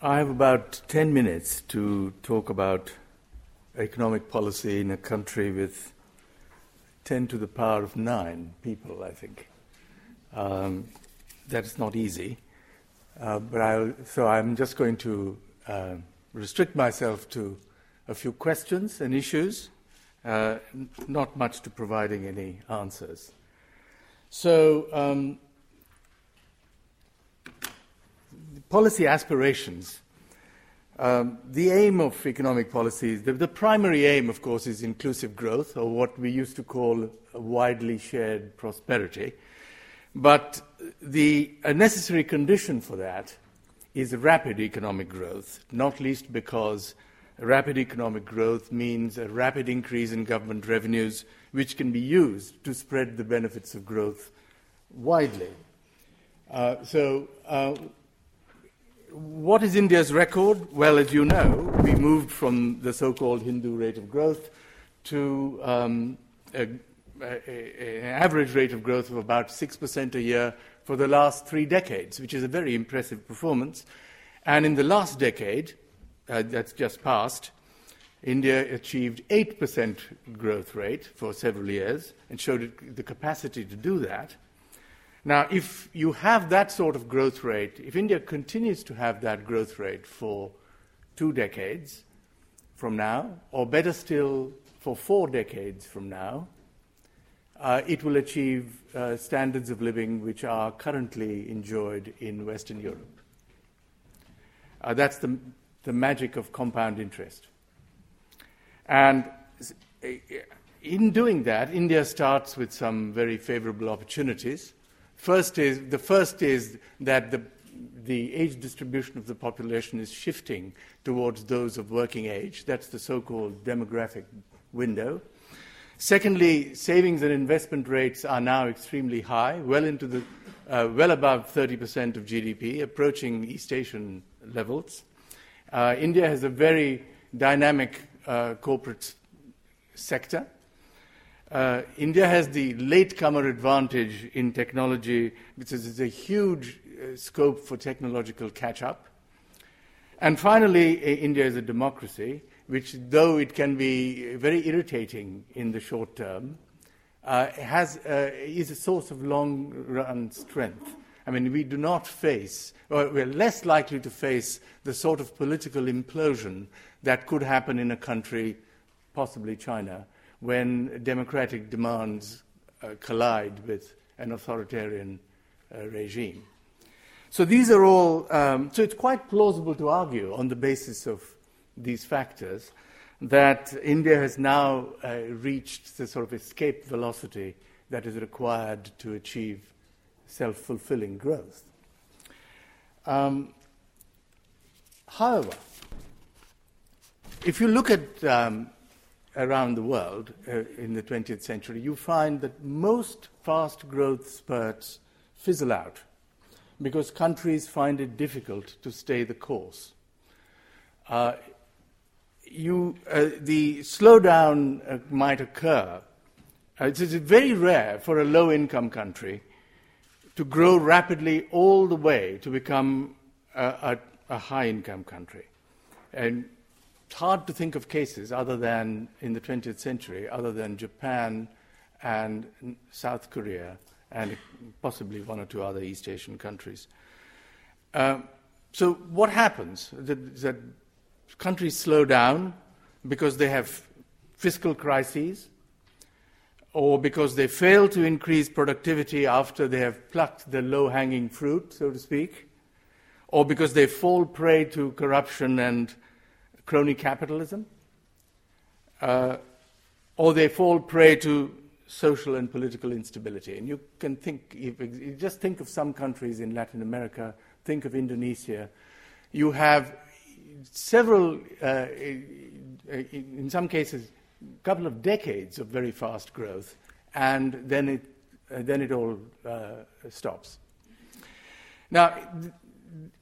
I have about 10 minutes to talk about economic policy in a country with 10 to the power of 9 people, I think. Um, that is not easy. Uh, but I'll, so I'm just going to uh, restrict myself to a few questions and issues, uh, not much to providing any answers. So, um, policy aspirations. Um, the aim of economic policy, the, the, primary aim, of course, is inclusive growth, or what we used to call widely shared prosperity. But the, necessary condition for that is rapid economic growth, not least because rapid economic growth means a rapid increase in government revenues, which can be used to spread the benefits of growth widely. Uh, so, uh, what is India's record? Well, as you know, we moved from the so called Hindu rate of growth to um, an average rate of growth of about 6% a year for the last three decades, which is a very impressive performance. And in the last decade, uh, that's just passed, India achieved 8% growth rate for several years and showed the capacity to do that. Now, if you have that sort of growth rate, if India continues to have that growth rate for two decades from now, or better still, for four decades from now, uh, it will achieve uh, standards of living which are currently enjoyed in Western Europe. Uh, that's the, the magic of compound interest. And in doing that, India starts with some very favorable opportunities. First is, the first is that the, the age distribution of the population is shifting towards those of working age. That's the so called demographic window. Secondly, savings and investment rates are now extremely high, well into the uh, well above 30% of GDP, approaching East Asian levels. Uh, India has a very dynamic uh, corporate sector. Uh, India has the latecomer advantage in technology, which is a huge uh, scope for technological catch up. And finally, India is a democracy, which, though it can be very irritating in the short term, uh, has, uh, is a source of long run strength. I mean, we do not face, or we're less likely to face the sort of political implosion that could happen in a country, possibly China, when democratic demands uh, collide with an authoritarian uh, regime. So these are all, um, so it's quite plausible to argue on the basis of these factors that India has now uh, reached the sort of escape velocity that is required to achieve self fulfilling growth. Um, however, if you look at um, around the world uh, in the 20th century, you find that most fast growth spurts fizzle out because countries find it difficult to stay the course. Uh, you, uh, the slowdown uh, might occur. Uh, it is very rare for a low income country to grow rapidly all the way to become a, a, a high income country. And it's hard to think of cases other than in the 20th century, other than Japan and South Korea and possibly one or two other East Asian countries. Uh, so, what happens? That, that countries slow down because they have fiscal crises or because they fail to increase productivity after they have plucked the low hanging fruit, so to speak, or because they fall prey to corruption and crony capitalism, uh, or they fall prey to social and political instability. And you can think, just think of some countries in Latin America, think of Indonesia. You have several, uh, in some cases, a couple of decades of very fast growth, and then it, uh, then it all uh, stops. Now, th-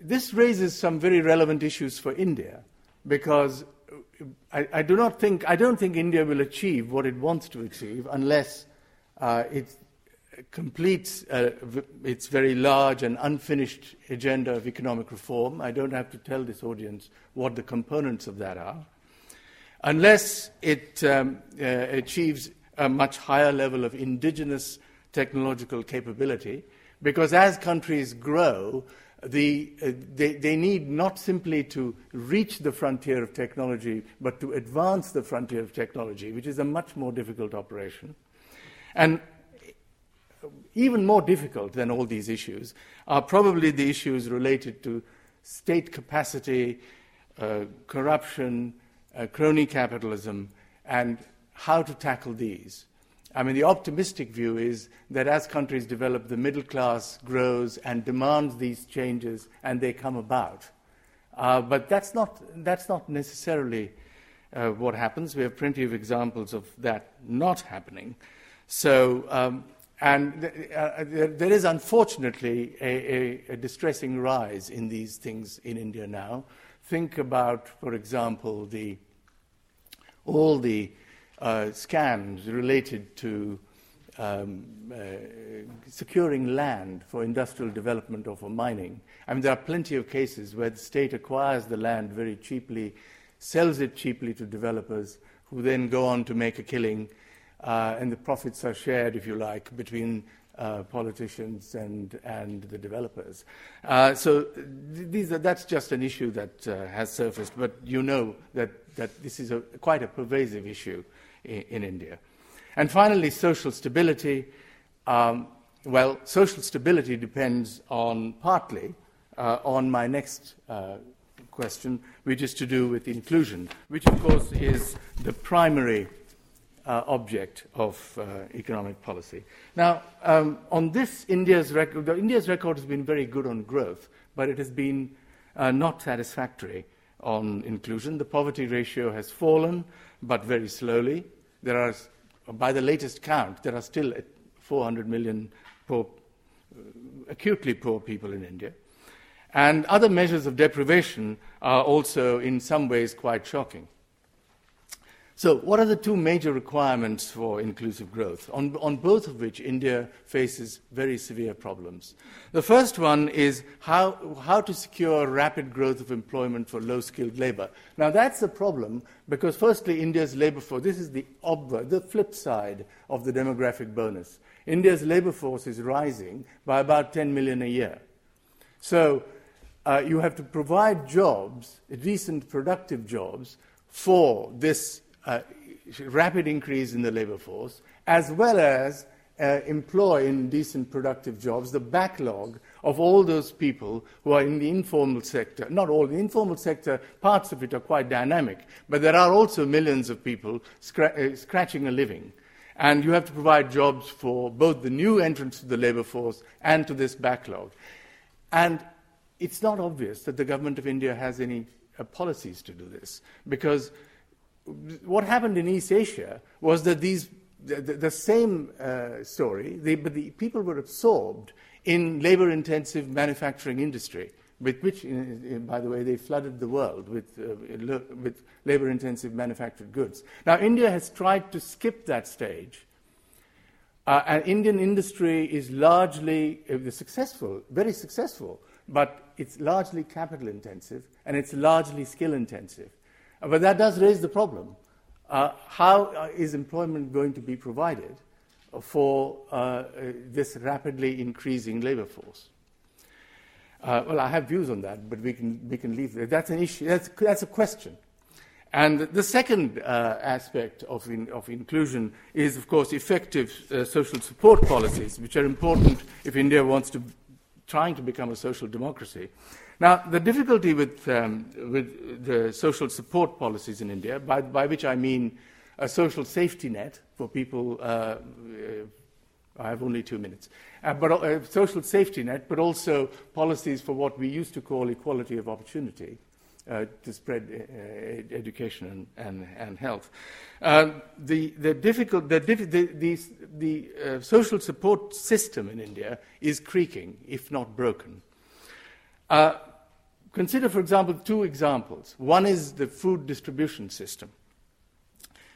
this raises some very relevant issues for India because I, I, do not think, I don't think India will achieve what it wants to achieve unless uh, it completes uh, its very large and unfinished agenda of economic reform. I don't have to tell this audience what the components of that are. Unless it um, uh, achieves a much higher level of indigenous technological capability, because as countries grow, the, uh, they, they need not simply to reach the frontier of technology, but to advance the frontier of technology, which is a much more difficult operation. And even more difficult than all these issues are probably the issues related to state capacity, uh, corruption, uh, crony capitalism, and how to tackle these. I mean, the optimistic view is that as countries develop, the middle class grows and demands these changes, and they come about. Uh, but that's not, that's not necessarily uh, what happens. We have plenty of examples of that not happening. So, um, and th- uh, there, there is unfortunately a, a, a, distressing rise in these things in India now. Think about, for example, the, all the uh, scams related to um, uh, securing land for industrial development or for mining. I mean, there are plenty of cases where the state acquires the land very cheaply, sells it cheaply to developers, who then go on to make a killing, uh, and the profits are shared, if you like, between uh, politicians and, and the developers. Uh, so th- are, that's just an issue that uh, has surfaced, but you know that, that this is a, quite a pervasive issue in, in India. And finally, social stability. Um, well, social stability depends on partly uh, on my next uh, question, which is to do with inclusion, which of course is the primary uh, object of uh, economic policy. Now, um, on this, India's record, India's record has been very good on growth, but it has been uh, not satisfactory on inclusion. The poverty ratio has fallen, but very slowly. There are, by the latest count, there are still 400 million poor, uh, acutely poor people in India. And other measures of deprivation are also, in some ways, quite shocking. So, what are the two major requirements for inclusive growth, on, on, both of which India faces very severe problems? The first one is how, how to secure rapid growth of employment for low skilled labor. Now, that's a problem because, firstly, India's labor force, this is the obverse, the flip side of the demographic bonus. India's labor force is rising by about 10 million a year. So, uh, you have to provide jobs, decent, productive jobs, for this uh, rapid increase in the labor force, as well as uh, employ in decent productive jobs the backlog of all those people who are in the informal sector. Not all, the informal sector, parts of it are quite dynamic, but there are also millions of people uh, scratching a living. And you have to provide jobs for both the new entrants to the labor force and to this backlog. And it's not obvious that the government of India has any uh, policies to do this, because what happened in East Asia was that these, the, the, same uh, story, they, but the people were absorbed in labor intensive manufacturing industry, with which, in, in, by the way, they flooded the world with, uh, with labor intensive manufactured goods. Now, India has tried to skip that stage. Uh, and Indian industry is largely uh, successful, very successful, but it's largely capital intensive and it's largely skill intensive. But that does raise the problem. Uh, how uh, employment going to be provided for uh, this rapidly increasing labor force? Uh, well, I have views on that, but we can, we can leave that. That's an issue. That's, that's a question. And the second uh, aspect of, in, of, inclusion is, of course, effective uh, social support policies, which are important if India wants to trying to become a social democracy. Now, the difficulty with, um, with the social support policies in India, by, by, which I mean a social safety net for people, uh, uh I have only two minutes, uh, but a uh, social safety net, but also policies for what we used to call equality of opportunity. Uh, to spread uh, education and, and, and health. Um, the, the, difficult, the, the, the, the uh, social support system in India is creaking, if not broken. Consider, for example, two examples. One is the food distribution system.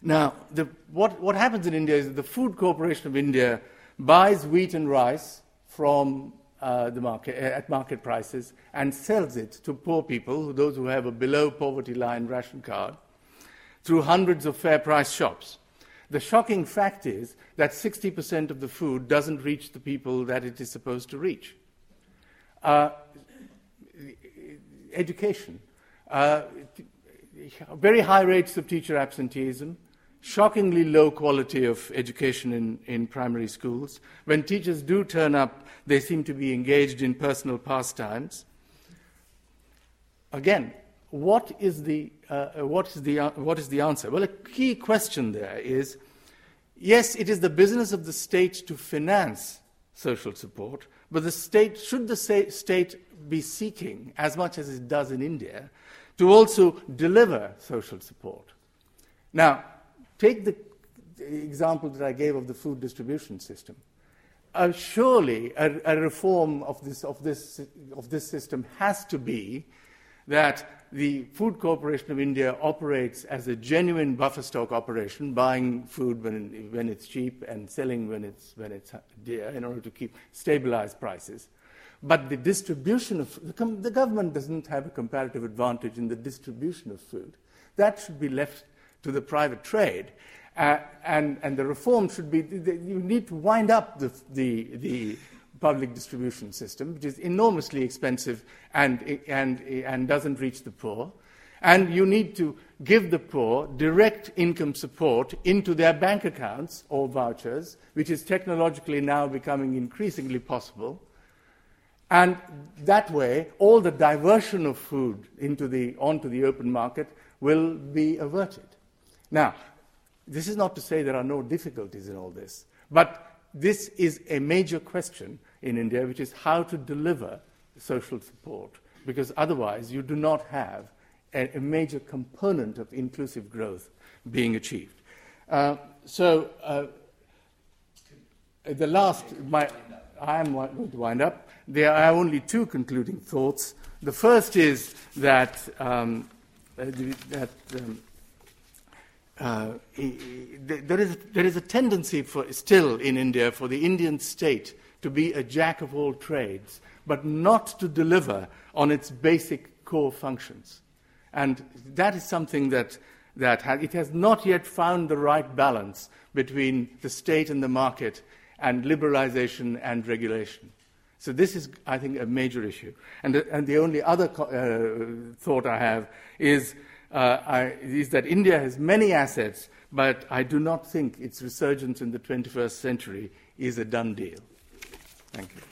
Now, the, what, what happens in India is that the Food Corporation of India buys wheat and rice from uh, the market, uh, at market prices and sells it to poor people, those who have a below poverty line ration card, through hundreds of fair price shops. The shocking fact is that 60% of the food doesn't reach the people that it is supposed to reach. Uh, education. Uh, very high rates of teacher absenteeism, shockingly low quality of education in, in primary schools. When teachers do turn up, they seem to be engaged in personal pastimes. Again, what is the, uh, what is the, uh, what is the answer? Well, a key question there is yes, it is the business of the state to finance social support, but the state, should the state be seeking, as much as it does in India, to also deliver social support? Now, take the example that I gave of the food distribution system. Uh, surely a, a reform of this, of, this, of this system has to be that the Food Corporation of India operates as a genuine buffer stock operation, buying food when, when it's cheap and selling when it's, when it's dear in order to keep stabilized prices. But the distribution of the, government doesn't have a comparative advantage in the distribution of food. That should be left to the private trade. Uh, and, and the reform should be you need to wind up the, the, the public distribution system, which is enormously expensive and, and, and doesn't reach the poor. And you need to give the poor direct income support into their bank accounts or vouchers, which is technologically now becoming increasingly possible. And that way, all the diversion of food into the, onto the open market will be averted. Now, this is not to say there are no difficulties in all this, but this is a major question in India, which is how to deliver social support, because otherwise you do not have a, a major component of inclusive growth being achieved. Uh, so, uh, the last, my, I am going to wind up. There are only two concluding thoughts. The first is that, um, uh, that um, uh, there, is, there is a tendency for, still in India for the Indian state to be a jack of all trades, but not to deliver on its basic core functions. And that is something that, that ha- it has not yet found the right balance between the state and the market and liberalization and regulation. So this is, I think, a major issue. And the, and the only other uh, thought I have is, uh, I, is that India has many assets, but I do not think its resurgence in the 21st century is a done deal. Thank you.